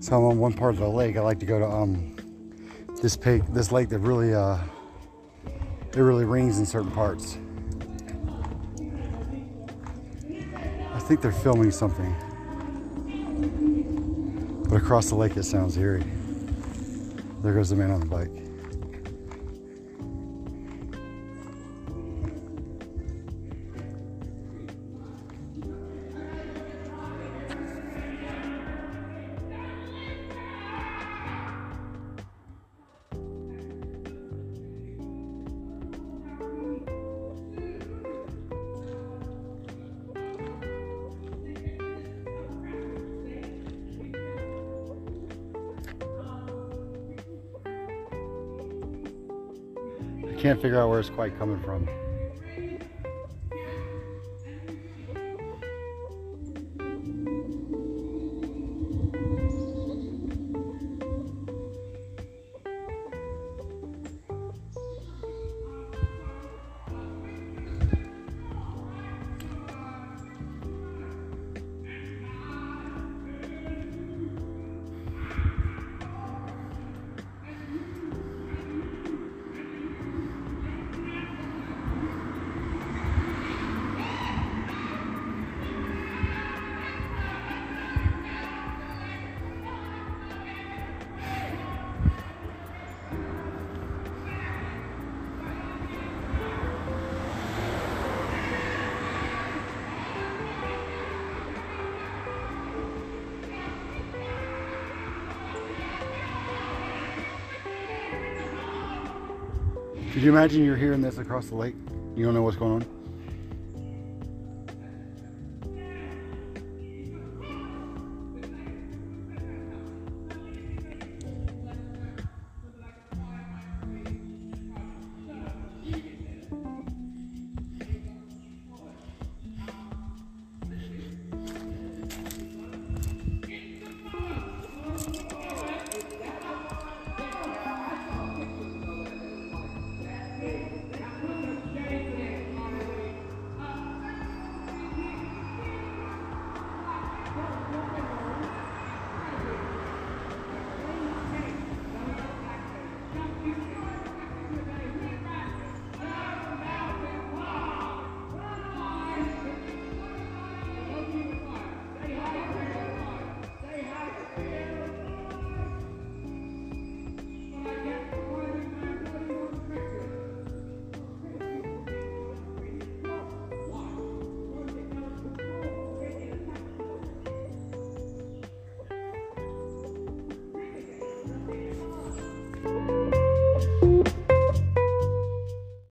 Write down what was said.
So I'm on one part of the lake. I like to go to um this pig this lake that really uh it really rings in certain parts. I think they're filming something. But across the lake it sounds eerie. There goes the man on the bike. Can't figure out where it's quite coming from. Could you imagine you're hearing this across the lake? You don't know what's going on?